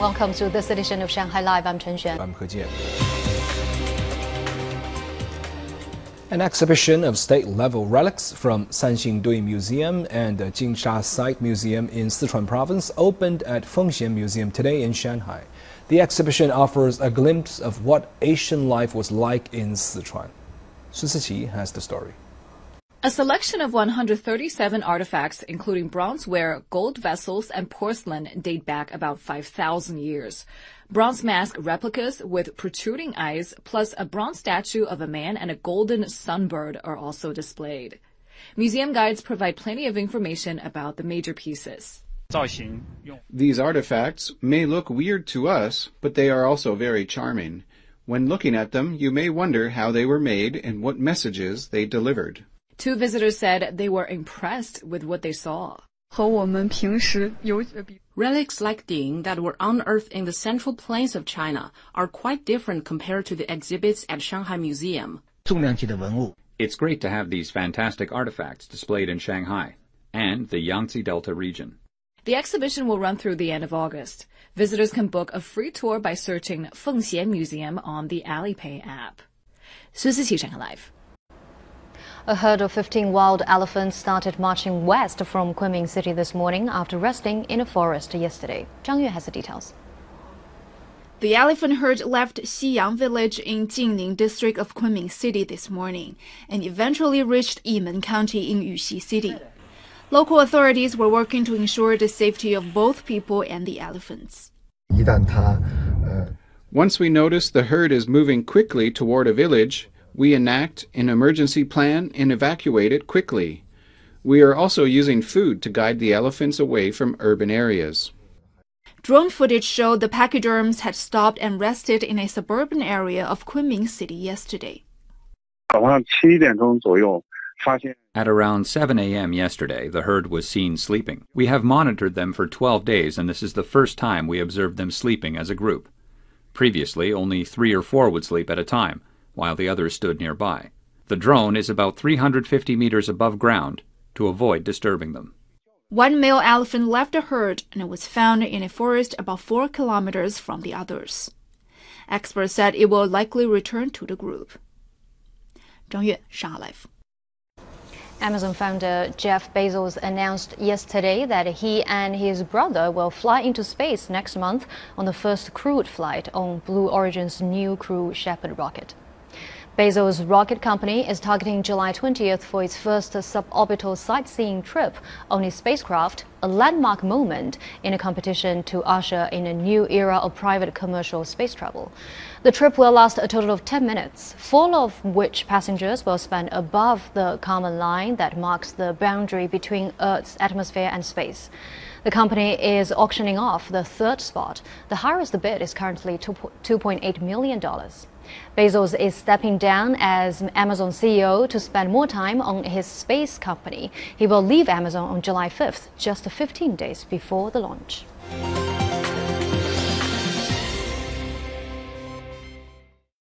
Welcome to this edition of Shanghai Live. I'm Chen Xuan. I'm He Jian. An exhibition of state-level relics from Sanxingdui Museum and the Jinsha Site Museum in Sichuan Province opened at Fengxian Museum today in Shanghai. The exhibition offers a glimpse of what Asian life was like in Sichuan. Su Siqi has the story. A selection of 137 artifacts, including bronzeware, gold vessels, and porcelain, date back about 5,000 years. Bronze mask replicas with protruding eyes, plus a bronze statue of a man and a golden sunbird are also displayed. Museum guides provide plenty of information about the major pieces. These artifacts may look weird to us, but they are also very charming. When looking at them, you may wonder how they were made and what messages they delivered. Two visitors said they were impressed with what they saw. Relics like Ding that were unearthed in the central plains of China are quite different compared to the exhibits at Shanghai Museum. It's great to have these fantastic artifacts displayed in Shanghai and the Yangtze Delta region. The exhibition will run through the end of August. Visitors can book a free tour by searching Fengxian Museum on the Alipay app. Su Siqi Shanghai Live. A herd of 15 wild elephants started marching west from Kunming City this morning after resting in a forest yesterday. Zhang Yue has the details. The elephant herd left Xiyang village in Jinning district of Kunming City this morning and eventually reached Yimen County in Yuxi City. Local authorities were working to ensure the safety of both people and the elephants. Once we notice the herd is moving quickly toward a village, we enact an emergency plan and evacuate it quickly. We are also using food to guide the elephants away from urban areas. Drone footage showed the pachyderms had stopped and rested in a suburban area of Kunming City yesterday. At around 7 a.m. yesterday, the herd was seen sleeping. We have monitored them for 12 days, and this is the first time we observed them sleeping as a group. Previously, only three or four would sleep at a time while the others stood nearby. The drone is about 350 meters above ground to avoid disturbing them. One male elephant left the herd and was found in a forest about 4 kilometers from the others. Experts said it will likely return to the group. Zhang Yue, Shanghai Live. Amazon founder Jeff Bezos announced yesterday that he and his brother will fly into space next month on the first crewed flight on Blue Origin's new Crew Shepard rocket. Bezos' rocket company is targeting July 20th for its first suborbital sightseeing trip on its spacecraft, a landmark moment in a competition to usher in a new era of private commercial space travel. The trip will last a total of 10 minutes, four of which passengers will spend above the Kármán line that marks the boundary between Earth's atmosphere and space. The company is auctioning off the third spot. The highest bid is currently $2.8 million. Bezos is stepping down as Amazon CEO to spend more time on his space company. He will leave Amazon on July 5th, just 15 days before the launch.